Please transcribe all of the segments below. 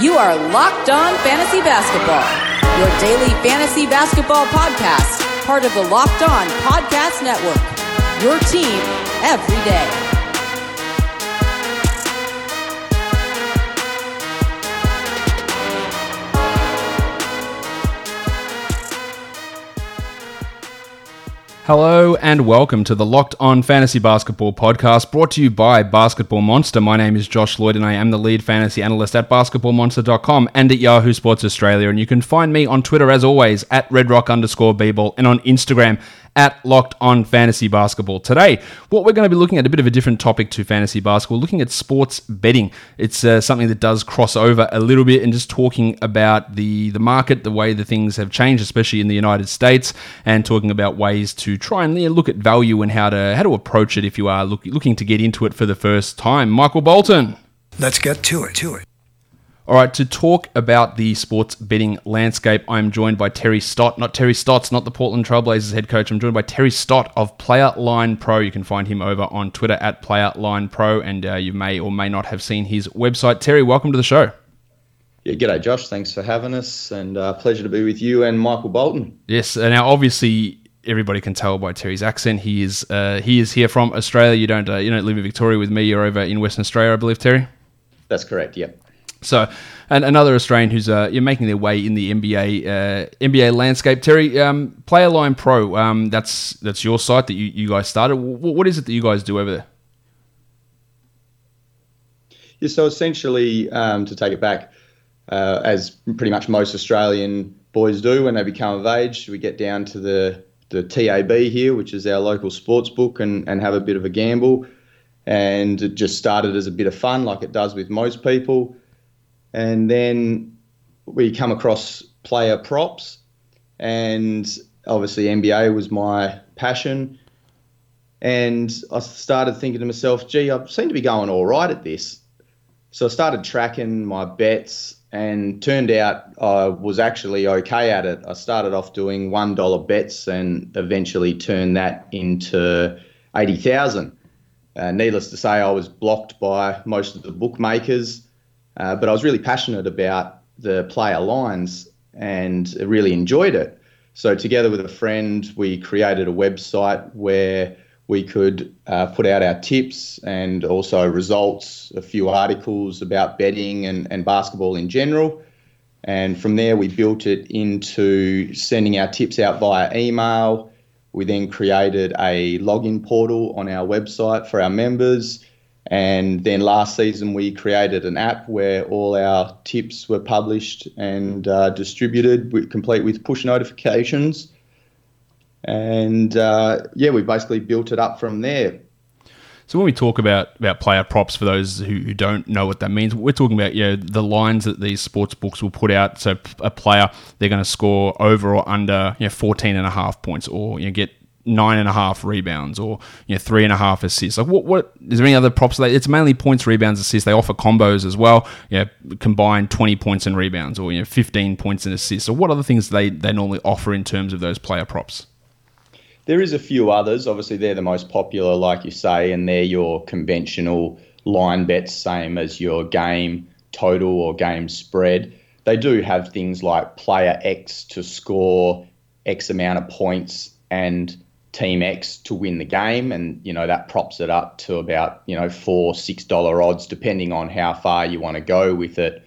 You are Locked On Fantasy Basketball, your daily fantasy basketball podcast, part of the Locked On Podcast Network. Your team every day. Hello and welcome to the Locked On Fantasy Basketball podcast brought to you by Basketball Monster. My name is Josh Lloyd and I am the lead fantasy analyst at basketballmonster.com and at Yahoo Sports Australia. And you can find me on Twitter as always at redrock underscore bball and on Instagram at Locked On Fantasy Basketball. Today, what we're going to be looking at a bit of a different topic to fantasy basketball, looking at sports betting. It's uh, something that does cross over a little bit and just talking about the, the market, the way the things have changed, especially in the United States, and talking about ways to try and look at value and how to how to approach it if you are look, looking to get into it for the first time. Michael Bolton. Let's get to it, to it. All right, to talk about the sports betting landscape, I'm joined by Terry Stott, not Terry Stotts, not the Portland Trailblazers head coach. I'm joined by Terry Stott of Player Line Pro. You can find him over on Twitter at Player Line Pro, and uh, you may or may not have seen his website. Terry, welcome to the show. Yeah, g'day, Josh. Thanks for having us, and uh, pleasure to be with you and Michael Bolton. Yes, now obviously everybody can tell by Terry's accent he is uh, he is here from Australia. You don't uh, you don't live in Victoria with me. You're over in Western Australia, I believe, Terry. That's correct. Yep. So, and another Australian who's uh, you're making their way in the NBA uh, NBA landscape. Terry, um, Player Line Pro. Um, that's that's your site that you, you guys started. W- what is it that you guys do over there? Yeah, so essentially, um, to take it back, uh, as pretty much most Australian boys do when they become of age, we get down to the the TAB here, which is our local sports book, and, and have a bit of a gamble. And it just started as a bit of fun, like it does with most people and then we come across player props, and obviously NBA was my passion. And I started thinking to myself, gee, I seem to be going all right at this. So I started tracking my bets and turned out I was actually okay at it. I started off doing $1 bets and eventually turned that into 80,000. Uh, needless to say, I was blocked by most of the bookmakers uh, but I was really passionate about the player lines and really enjoyed it. So, together with a friend, we created a website where we could uh, put out our tips and also results, a few articles about betting and, and basketball in general. And from there, we built it into sending our tips out via email. We then created a login portal on our website for our members and then last season, we created an app where all our tips were published and uh, distributed, complete with push notifications. And uh, yeah, we basically built it up from there. So when we talk about, about player props, for those who, who don't know what that means, we're talking about you know, the lines that these sports books will put out. So a player, they're going to score over or under you know, 14 and a half points or you know, get nine and a half rebounds or you know three and a half assists. Like what what is there any other props? It's mainly points, rebounds, assists. They offer combos as well. Yeah, you know, combined twenty points and rebounds or you know fifteen points and assists. So what other things they they normally offer in terms of those player props? There is a few others. Obviously, they're the most popular, like you say, and they're your conventional line bets, same as your game total or game spread. They do have things like player X to score X amount of points and Team X to win the game, and you know that props it up to about you know four six dollar odds, depending on how far you want to go with it.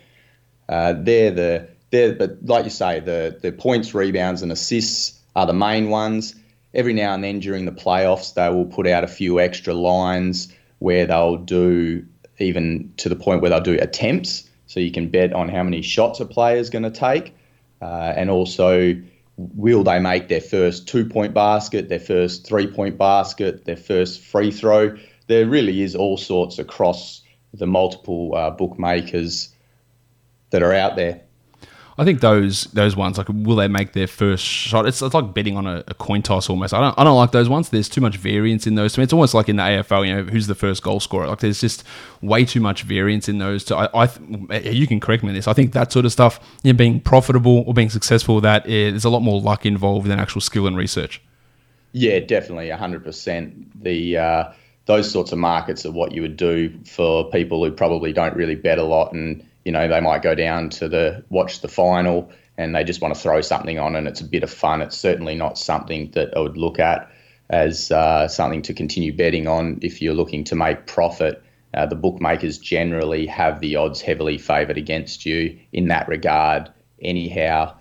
Uh, they're the they're but like you say, the the points, rebounds, and assists are the main ones. Every now and then during the playoffs, they will put out a few extra lines where they'll do even to the point where they'll do attempts, so you can bet on how many shots a player is going to take, uh, and also will they make their first two point basket, their first three point basket, their first free throw? There really is all sorts across the multiple uh, bookmakers that are out there. I think those those ones like will they make their first shot? It's, it's like betting on a, a, coin toss almost. I don't I don't like those ones. There's too much variance in those. To me, it's almost like in the AFL. You know, who's the first goal scorer? Like there's just way too much variance in those. To, I, I you can correct me on this. I think that sort of stuff, you know, being profitable or being successful, that is, there's a lot more luck involved than actual skill and research. Yeah, definitely, hundred percent. The uh, those sorts of markets are what you would do for people who probably don't really bet a lot and you know, they might go down to the watch the final and they just want to throw something on and it's a bit of fun. It's certainly not something that I would look at as uh, something to continue betting on if you're looking to make profit. Uh, the bookmakers generally have the odds heavily favoured against you in that regard, anyhow.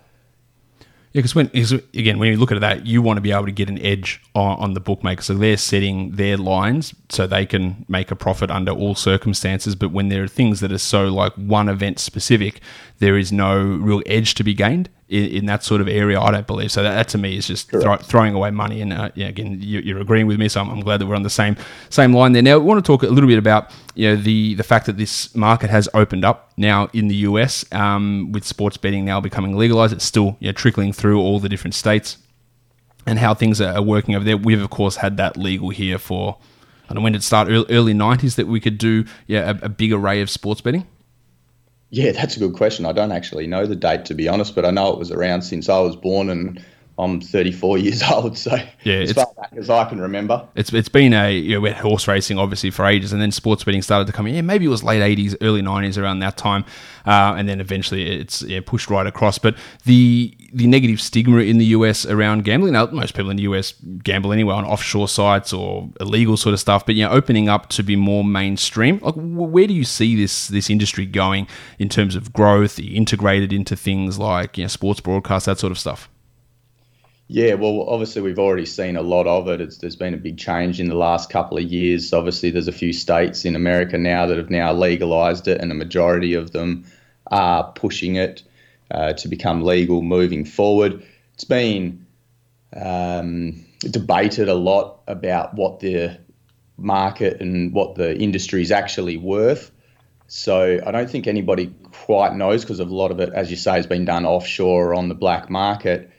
Yeah, because when again, when you look at that, you want to be able to get an edge on, on, the bookmaker. So they're setting their lines so they can make a profit under all circumstances. But when there are things that are so like one event specific, there is no real edge to be gained in, in that sort of area. I don't believe so. That, that to me is just thro- throwing away money. And uh, yeah, again, you, are agreeing with me, so I'm, I'm, glad that we're on the same same line there. Now, we want to talk a little bit about you know the the fact that this market has opened up now in the US um, with sports betting now becoming legalized. It's still you know, trickling through all the different states and how things are working over there. We've of course had that legal here for. I don't know when did it start early 90s that we could do yeah, a, a big array of sports betting? Yeah, that's a good question. I don't actually know the date to be honest, but I know it was around since I was born and I'm 34 years old, so yeah, as far back as I can remember. It's it's been a you know, we had horse racing obviously for ages, and then sports betting started to come in. Yeah, maybe it was late 80s, early 90s around that time, uh, and then eventually it's yeah, pushed right across. But the the negative stigma in the US around gambling. Now, most people in the US gamble anyway on offshore sites or illegal sort of stuff, but you know, opening up to be more mainstream. Like, where do you see this this industry going in terms of growth, integrated into things like you know, sports broadcasts, that sort of stuff? Yeah, well, obviously we've already seen a lot of it. It's, there's been a big change in the last couple of years. Obviously, there's a few states in America now that have now legalized it, and a majority of them are pushing it uh, to become legal moving forward. It's been um, debated a lot about what the market and what the industry is actually worth. So I don't think anybody quite knows because a lot of it, as you say, has been done offshore or on the black market.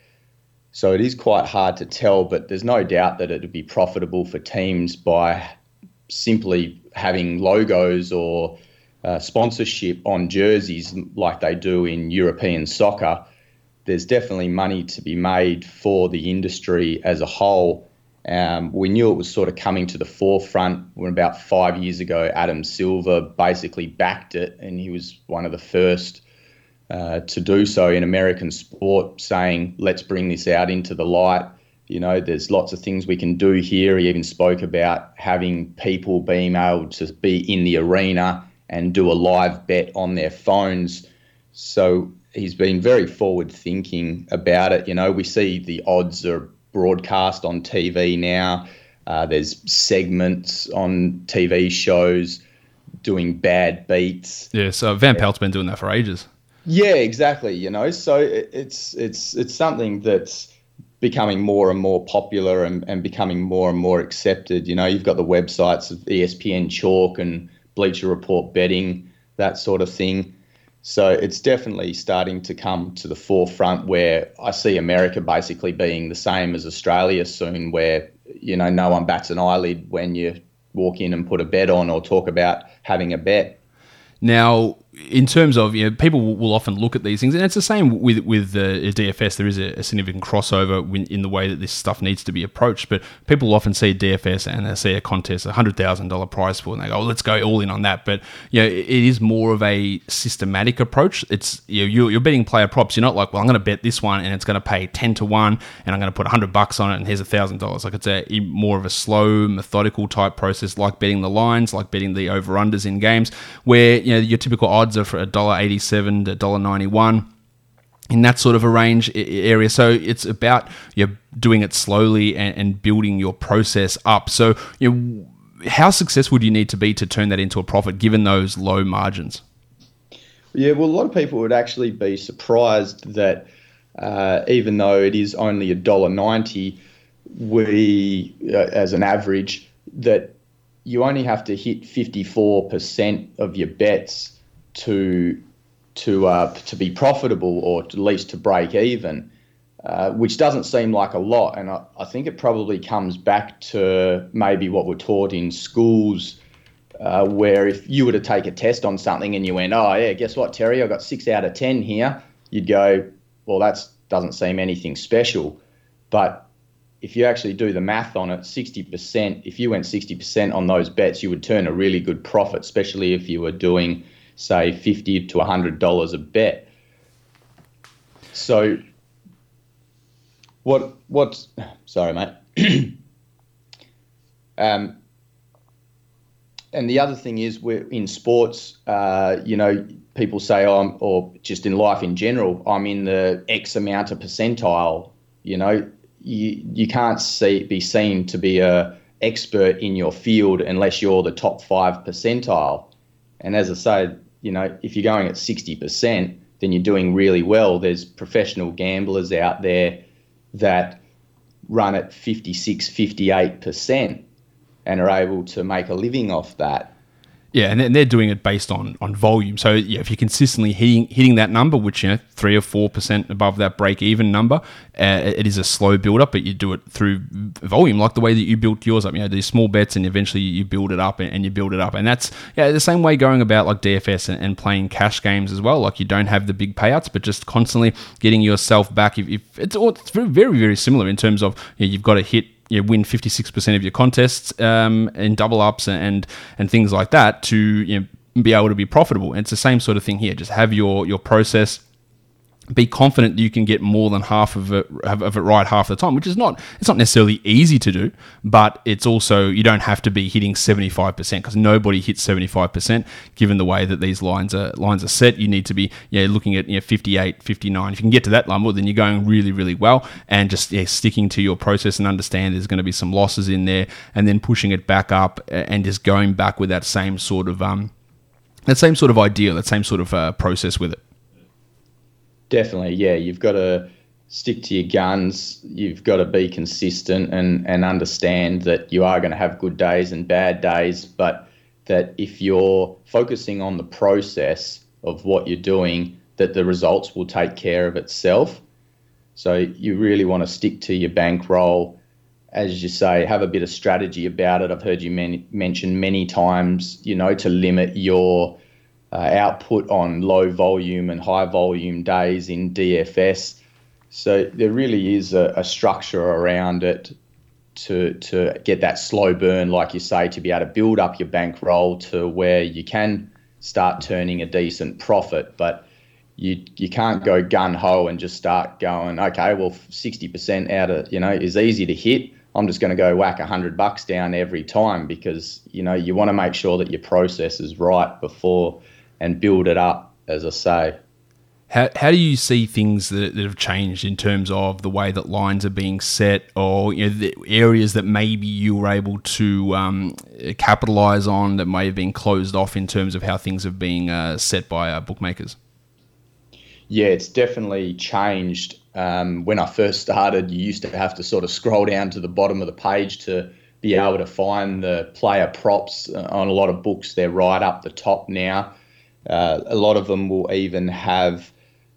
So it is quite hard to tell, but there's no doubt that it would be profitable for teams by simply having logos or uh, sponsorship on jerseys like they do in European soccer. There's definitely money to be made for the industry as a whole. Um, we knew it was sort of coming to the forefront when about five years ago, Adam Silver basically backed it, and he was one of the first uh, to do so in American sport, saying, let's bring this out into the light. You know, there's lots of things we can do here. He even spoke about having people being able to be in the arena and do a live bet on their phones. So he's been very forward thinking about it. You know, we see the odds are broadcast on TV now. Uh, there's segments on TV shows doing bad beats. Yeah, so Van Pelt's been doing that for ages. Yeah, exactly. You know, so it's it's it's something that's becoming more and more popular and, and becoming more and more accepted. You know, you've got the websites of ESPN Chalk and Bleacher Report betting, that sort of thing. So it's definitely starting to come to the forefront where I see America basically being the same as Australia soon, where, you know, no one bats an eyelid when you walk in and put a bet on or talk about having a bet. Now, in terms of you know, people will often look at these things, and it's the same with with the DFS. There is a, a, significant crossover in the way that this stuff needs to be approached. But people often see DFS and they see a contest, a hundred thousand dollar prize pool, and they go, oh, "Let's go all in on that." But you know, it is more of a systematic approach. It's you know, you're, you're betting player props. You're not like, "Well, I'm going to bet this one, and it's going to pay ten to one, and I'm going to put hundred bucks on it, and here's a thousand dollars." Like it's a more of a slow, methodical type process, like betting the lines, like betting the over unders in games, where you know your typical odds are for $1.87 to $1.91 in that sort of a range area. So it's about you know, doing it slowly and, and, building your process up. So you know, how successful do you need to be to turn that into a profit given those low margins? Yeah, well, a lot of people would actually be surprised that uh, even though it is only a dollar ninety, we uh, as an average that you only have to hit fifty four percent of your bets to to uh, to be profitable or at least to break even, uh, which doesn't seem like a lot. And I, I, think it probably comes back to maybe what we're taught in schools, uh, where if you were to take a test on something and you went, oh yeah, guess what, Terry, I got six out of ten here, you'd go, well, that doesn't seem anything special, but if you actually do the math on it, 60%, if you went 60% on those bets, you would turn a really good profit, especially if you were doing say fifty to hundred dollars a bet. So what what sorry mate. um, and the other thing is we're in sports, uh, you know, people say oh, I'm, or just in life in general, I'm in the X amount of percentile. You know, you you can't see be seen to be a expert in your field unless you're the top five percentile. And as I say, you know, if you're going at sixty percent, then you're doing really well. There's professional gamblers out there that run at 56, 58 percent and are able to make a living off that. Yeah, and they're doing it based on on volume. So yeah, if you're consistently hitting hitting that number, which you know three or four percent above that break even number, uh, it is a slow build up, but you do it through volume, like the way that you built yours up. You know, these small bets, and eventually you build it up and, and you build it up, and that's yeah the same way going about like DFS and, and, playing cash games as well. Like you don't have the big payouts, but just constantly getting yourself back. If, if it's it's very very very similar in terms of you know, you've got to hit you win 56% of your contests um, in double ups and and things like that to you know, be able to be profitable. And it's the same sort of thing here. Just have your your process be confident that you can get more than half of it of it right half the time, which is not it's not necessarily easy to do, but it's also you don't have to be hitting 75% because nobody hits 75% given the way that these lines are lines are set. You need to be yeah looking at you know, 58, 59. If you can get to that number, then you're going really really well and just yeah, sticking to your process and understand there's going to be some losses in there and then pushing it back up and just going back with that same sort of um that same sort of idea, that same sort of uh, process with it. Definitely, yeah. You've got to stick to your guns. You've got to be consistent and, and understand that you are going to have good days and bad days, but that if you're focusing on the process of what you're doing, that the results will take care of itself. So you really want to stick to your bankroll. As you say, have a bit of strategy about it. I've heard you men- mention many times, you know, to limit your uh, output on low volume and high volume days in DFS. So there really is a, a, structure around it to to get that slow burn, like you say, to be able to build up your bankroll to where you can start turning a decent profit. But you you can't go gun ho and just start going, okay, well, sixty percent out of you know is easy to hit. I'm just going to go whack hundred bucks down every time because you know you want to make sure that your process is right before and build it up, as I say. How, how do you see things that, that have changed in terms of the way that lines are being set or you know, the areas that maybe you were able to um, capitalize on that may have been closed off in terms of how things are being uh, set by uh, bookmakers? Yeah, it's definitely changed. Um, when I first started, you used to have to sort of scroll down to the bottom of the page to be able to find the player props uh, on a lot of books. They're right up the top now. Uh, a lot of them will even have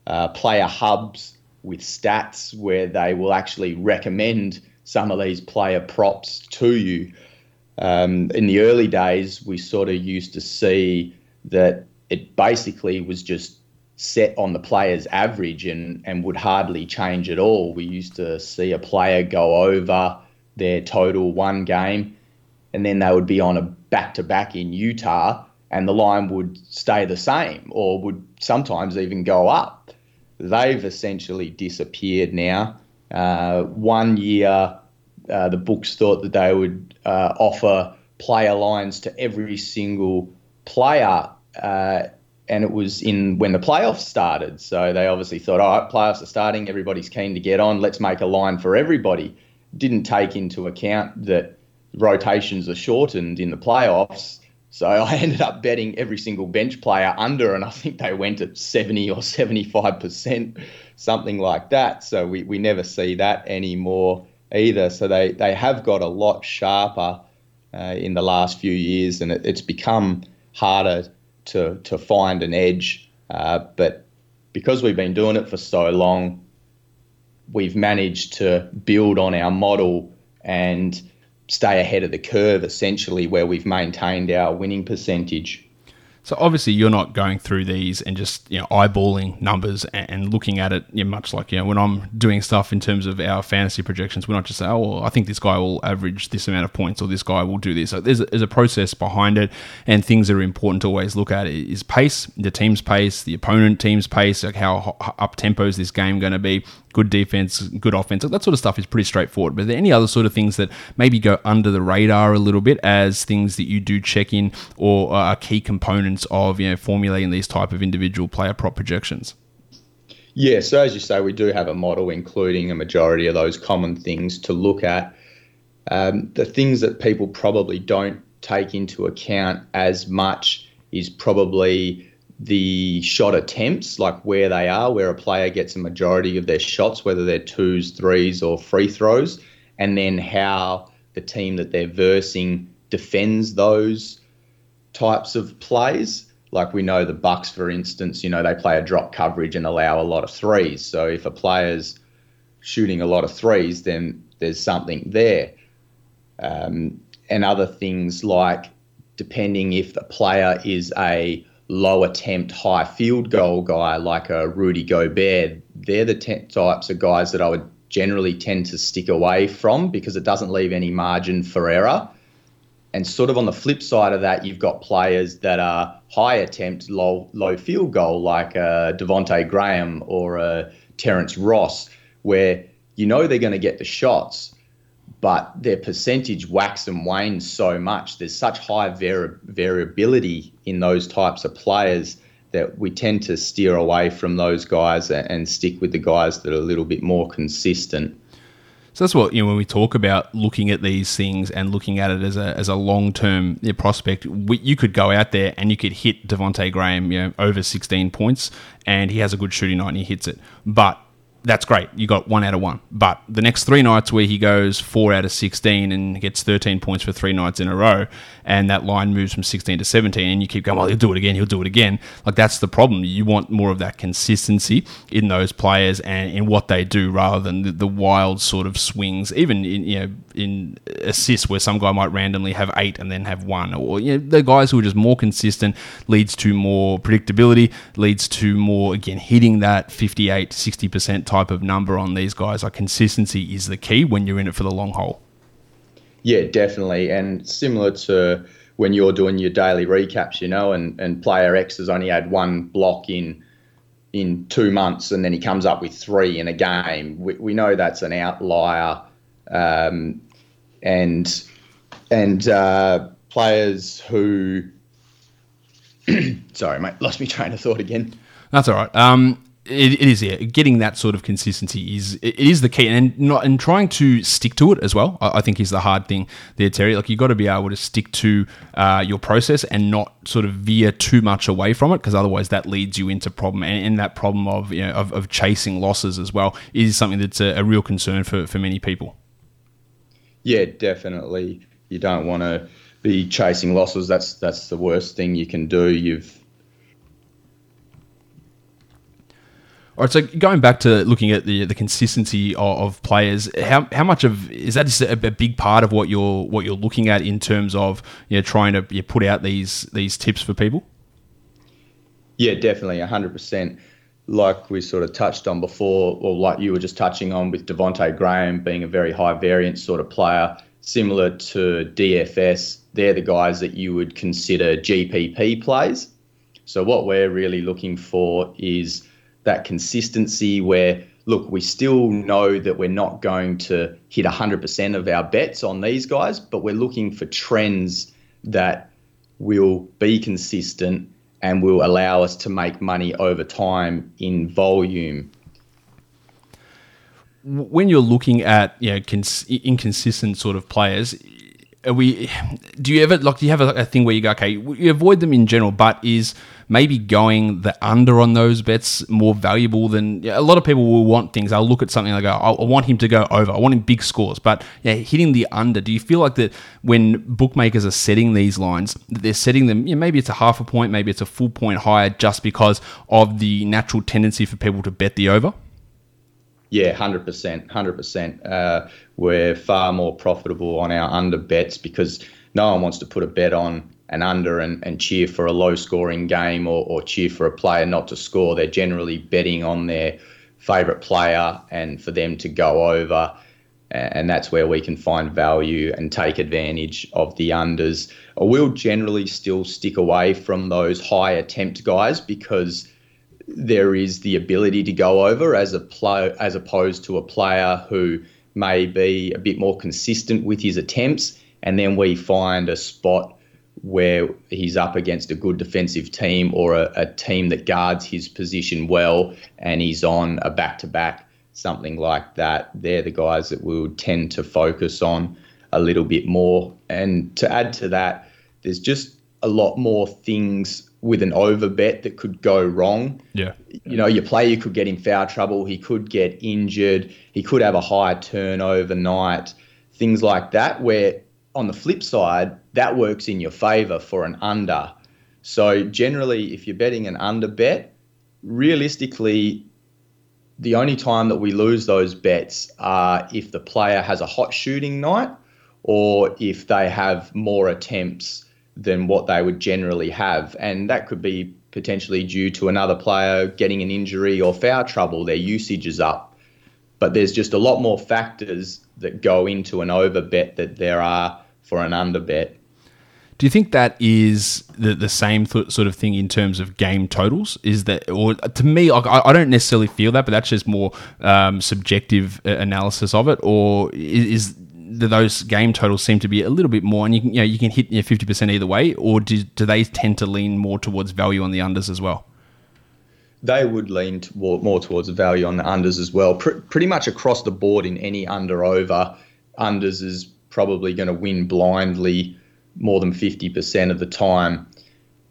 uh, player hubs with stats where they will actually recommend some of these player props to you. Um, in the early days, we sort of used to see that it basically was just set on the player's average and, and would hardly change at all. We used to see a player go over their total one game and then they would be on a back to back in Utah and the line would stay the same or would sometimes even go up. They've essentially disappeared now. Uh, one year, uh, the books thought that they would uh, offer player lines to every single player, uh, and it was in when the playoffs started. So they obviously thought, all right, playoffs are starting, everybody's keen to get on, let's make a line for everybody. Didn't take into account that rotations are shortened in the playoffs so I ended up betting every single bench player under, and I think they went at 70 or 75%, something like that. So we, we never see that anymore either. So they, they have got a lot sharper uh, in the last few years, and it, it's become harder to, to find an edge. Uh, but because we've been doing it for so long, we've managed to build on our model and – stay ahead of the curve essentially where we've maintained our winning percentage. So obviously you're not going through these and just you know eyeballing numbers and, looking at it. You know, much like you know when I'm doing stuff in terms of our fantasy projections, we're not just saying, oh, well, I think this guy will average this amount of points or this guy will do this. So there's a, there's a process behind it, and things that are important to always look at is pace, the team's pace, the opponent team's pace, like how up tempo is this game going to be, good defense, good offense. That sort of stuff is pretty straightforward. But are there any other sort of things that maybe go under the radar a little bit as things that you do check in or are key components of you know formulating these type of individual player prop projections? Yeah, so as you say, we do have a model including a majority of those common things to look at. Um, the things that people probably don't take into account as much is probably the shot attempts, like where they are, where a player gets a majority of their shots, whether they're twos, threes, or free throws, and then how the team that they're versing defends those types of plays. Like we know the Bucks, for instance, you know they play a drop coverage and allow a lot of threes. So if a player's shooting a lot of threes, then there's something there. Um, and other things like depending if the player is a low attempt, high field goal guy like a Rudy Gobert, they're the types of guys that I would generally tend to stick away from because it doesn't leave any margin for error. And sort of on the flip side of that, you've got players that are high attempt, low low field goal, like uh, a Devonte Graham or a Terrence Ross, where you know they're going to get the shots, but their percentage wax and wanes so much. There's such high vari- variability in those types of players that we tend to steer away from those guys and stick with the guys that are a little bit more consistent. So that's what you know when we talk about looking at these things and looking at it as a as a long term prospect. We, you could go out there and you could hit Devonte Graham, you know, over 16 points, and he has a good shooting night and he hits it. But that's great. You got one out of one. But the next three nights where he goes four out of 16 and gets 13 points for three nights in a row, and that line moves from 16 to 17, and you keep going, well, he'll do it again, he'll do it again. Like, that's the problem. You want more of that consistency in those players and in what they do rather than the, the wild sort of swings, even in, you know, in assists where some guy might randomly have eight and then have one. Or, you know, the guys who are just more consistent leads to more predictability, leads to more, again, hitting that 58, 60% type of number on these guys. Like consistency is the key when you're in it for the long haul. Yeah, definitely. And similar to when you're doing your daily recaps, you know, and, and player X has only had one block in in two months and then he comes up with three in a game. We, we know that's an outlier. Um, and and uh, players who sorry, mate, lost me train of thought again. That's all right. Um, it, it is yeah getting that sort of consistency is it is the key and not and trying to stick to it as well I, I think is the hard thing there Terry. Like you got to be able to stick to uh, your process and not sort of veer too much away from it because otherwise that leads you into problem and, and, that problem of you know of, of chasing losses as well is something that's a, a real concern for, for many people. Yeah definitely. You don't want to be chasing losses. That's that's the worst thing you can do. You've All right, so going back to looking at the the consistency of, of players, how, how much of is that just a, a, big part of what you're what you're looking at in terms of you know, trying to you know, put out these these tips for people? Yeah, definitely, hundred percent. Like we sort of touched on before, or like you were just touching on with Devonte Graham being a very high variance sort of player, similar to DFS. They're the guys that you would consider GPP plays. So what we're really looking for is that consistency where look, we still know that we're not going to hit 100% of our bets on these guys, but we're looking for trends that will be consistent and will allow us to make money over time in volume. When you're looking at you know, cons- inconsistent sort of players, are we? Do you ever like? Do you have a, a thing where you go, okay, you avoid them in general, but is maybe going the under on those bets more valuable than yeah, a lot of people will want things. I'll look at something I go, I want him to go over. I want him big scores, but yeah, hitting the under. Do you feel like that when bookmakers are setting these lines, that they're setting them? Yeah, maybe it's a half a point, maybe it's a full point higher, just because of the natural tendency for people to bet the over. Yeah, hundred percent, hundred percent. Uh, we're far more profitable on our under bets because no one wants to put a bet on an under and, and cheer for a low scoring game or, or cheer for a player not to score. They're generally betting on their favourite player and for them to go over. And that's where we can find value and take advantage of the unders. I will generally still stick away from those high attempt guys because there is the ability to go over as a play, as opposed to a player who may be a bit more consistent with his attempts, and then we find a spot where he's up against a good defensive team or a, a team that guards his position well, and he's on a back to back, something like that. They're the guys that we would tend to focus on a little bit more. And to add to that, there's just a lot more things with an over bet that could go wrong. Yeah. You know, your player could get in foul trouble, he could get injured, he could have a high turnover night, things like that, where on the flip side, that works in your favor for an under. So generally, if you're betting an under bet, realistically, the only time that we lose those bets are if the player has a hot shooting night or if they have more attempts than what they would generally have. And that could be potentially due to another player getting an injury or foul trouble, their usage is up. But there's just a lot more factors that go into an over bet that there are for an under bet. Do you think that is the, the same th- sort of thing in terms of game totals? Is that, or to me, I, I don't necessarily feel that, but that's just more um, subjective uh, analysis of it. Or is, is those game totals seem to be a little bit more, and you can you know you can hit fifty percent either way, or do, do they tend to lean more towards value on the unders as well? They would lean toward, more towards value on the unders as well. Pr- pretty much across the board in any under over, unders is probably going to win blindly more than fifty percent of the time.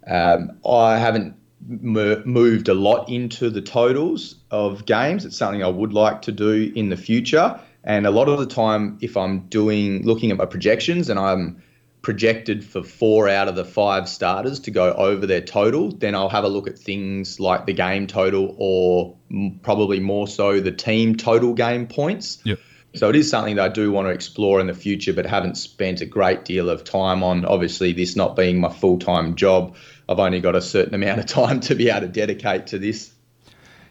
Um, I haven't moved a lot into the totals of games. It's something I would like to do in the future and a lot of the time, if I'm doing looking at my projections and I'm projected for four out of the five starters to go over their total, then I'll have a look at things like the game total or probably more so the team total game points. Yep. So it is something that I do want to explore in the future, but haven't spent a great deal of time on. Obviously, this not being my full time job, I've only got a certain amount of time to be able to dedicate to this.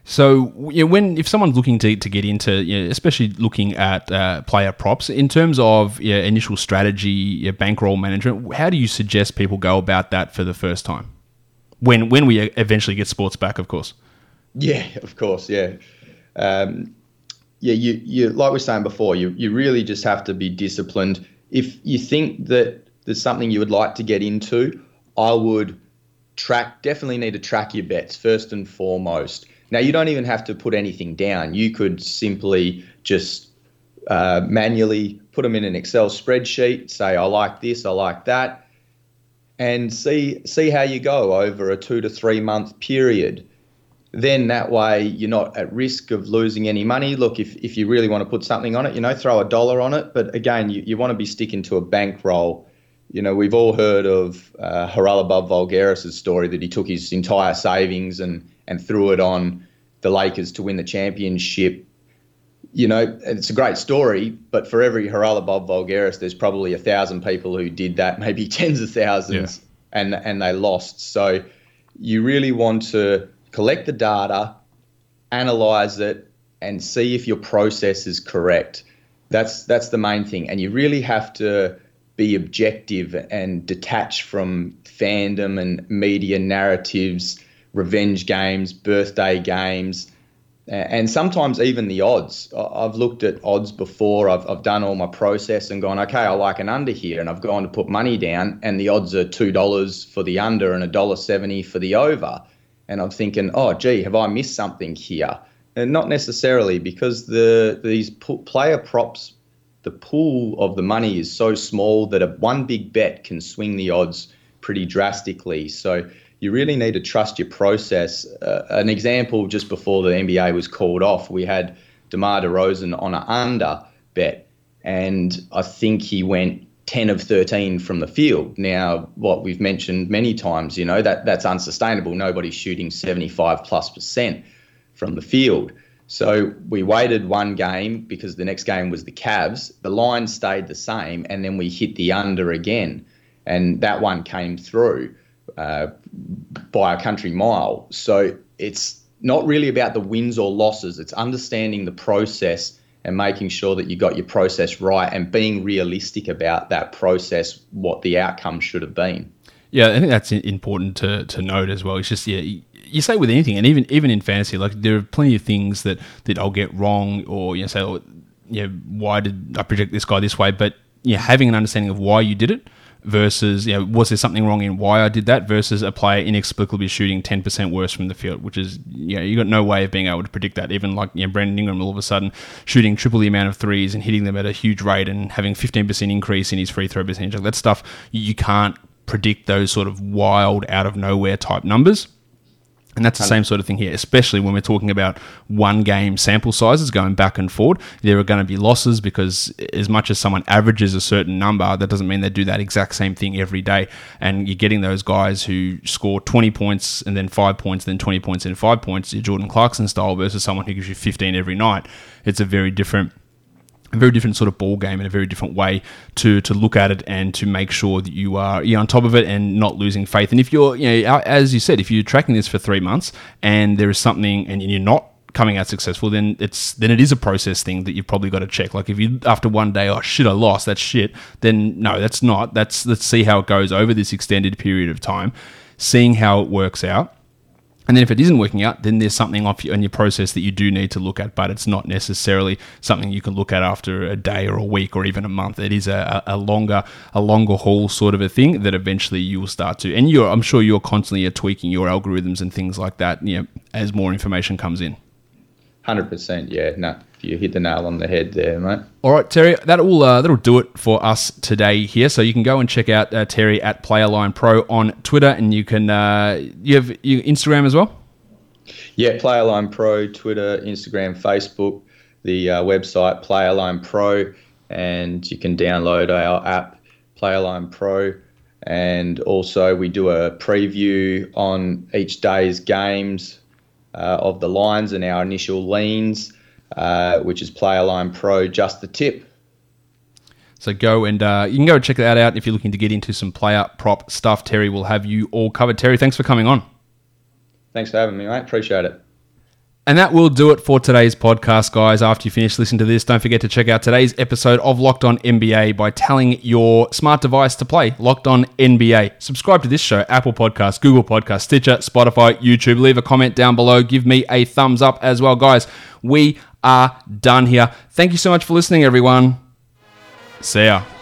So you know, when if someone's looking to, to get into, you know, especially looking at uh, player props in terms of you know, initial strategy, bankroll management, how do you suggest people go about that for the first time? When when we eventually get sports back, of course. Yeah, of course, yeah. Um, yeah, you, you like we were saying before, you, you really just have to be disciplined. If you think that there's something you would like to get into, I would track definitely need to track your bets first and foremost now, you don't even have to put anything down. You could simply just uh, manually put them in an Excel spreadsheet, say, I like this, I like that, and see, see how you go over a two to three month period. Then that way you're not at risk of losing any money. Look, if, if you really want to put something on it, you know, throw a dollar on it. But again, you, you want to be sticking to a bankroll. You know, we've all heard of uh, Haralabos Voulgaris' story that he took his entire savings and and threw it on the Lakers to win the championship. You know, it's a great story, but for every Haralabos Voulgaris, there's probably a thousand people who did that, maybe tens of thousands, yeah. and and they lost. So you really want to collect the data, analyze it, and see if your process is correct. That's that's the main thing, and you really have to be objective and detach from fandom and media narratives revenge games, birthday games, and sometimes even the odds. I've looked at odds before. I've, I've done all my process and gone, okay, I like an under here, and I've gone to put money down, and the odds are two dollars for the under and a dollar seventy for the over, and I'm thinking, oh, gee, have I missed something here? And not necessarily because the these player props, the pool of the money is so small that a one big bet can swing the odds pretty drastically. So you really need to trust your process. Uh, an example just before the NBA was called off, we had DeMar DeRozan on an under bet, and I think he went 10 of 13 from the field. Now, what we've mentioned many times, you know, that that's unsustainable. Nobody's shooting 75 plus percent from the field. So we waited one game because the next game was the Cavs. The line stayed the same, and then we hit the under again. and that one came through uh, by a country mile. So it's not really about the wins or losses. It's understanding the process and making sure that you got your process right and being realistic about that process, what the outcome should have been. Yeah, I think that's important to, to note as well. It's just yeah, you say with anything, and even even in fantasy, like there are plenty of things that that I'll get wrong, or you know, say, oh, yeah, why did I project this guy this way? But yeah, having an understanding of why you did it versus you know was there something wrong in why I did that versus a player inexplicably shooting 10% worse from the field which is you know you got no way of being able to predict that. Even like you know Brandon Ingram all of a sudden shooting triple the amount of threes and hitting them at a huge rate and having 15% increase in his free throw percentage. Like that stuff you can't predict those sort of wild out of nowhere type numbers and that's the same sort of thing here, especially when we're talking about one game sample sizes going back and forward. There are going to be losses because, as much as someone averages a certain number, that doesn't mean they do that exact same thing every day. And you're getting those guys who score 20 points and then five points, then 20 points and five points, your Jordan Clarkson style, versus someone who gives you 15 every night. It's a very different a very different sort of ball game and a very different way to to look at it and to make sure that you are you're on top of it and not losing faith. And if you're, you know, as you said, if you're tracking this for three months and there is something and you're not coming out successful, then it's then it is a process thing that you've probably got to check. Like if you after one day, oh shit, I lost, that's shit. Then no, that's not. That's let's see how it goes over this extended period of time, seeing how it works out and then if it isn't working out, then there's something off in your process that you do need to look at, but it's not necessarily something you can look at after a day or a week or even a month. It is a, a longer a longer haul sort of a thing that eventually you will start to. And you're I'm sure you're constantly tweaking your algorithms and things like that, you know, as more information comes in. Hundred percent, yeah. No, you hit the nail on the head there, mate. All right, Terry, that'll uh, that'll do it for us today here. So you can go and check out uh, Terry at Playerline Pro on Twitter, and you can uh, you have your Instagram as well. Yeah, Playerline Pro, Twitter, Instagram, Facebook, the uh, website Playerline Pro, and you can download our app Playerline Pro. And also, we do a preview on each day's games uh, of the lines and our initial leans, uh, which is Playerline Pro, just the tip. So go and uh, you can go check that out if you're looking to get into some player prop stuff. Terry will have you all covered. Terry, thanks for coming on. Thanks for having me, mate. Appreciate it. And that will do it for today's podcast, guys. After you finish listening to this, don't forget to check out today's episode of Locked On NBA by telling your smart device to play Locked On NBA. Subscribe to this show, Apple Podcasts, Google Podcasts, Stitcher, Spotify, YouTube. Leave a comment down below. Give me a thumbs up as well, guys. We are done here. Thank you so much for listening, everyone. See ya.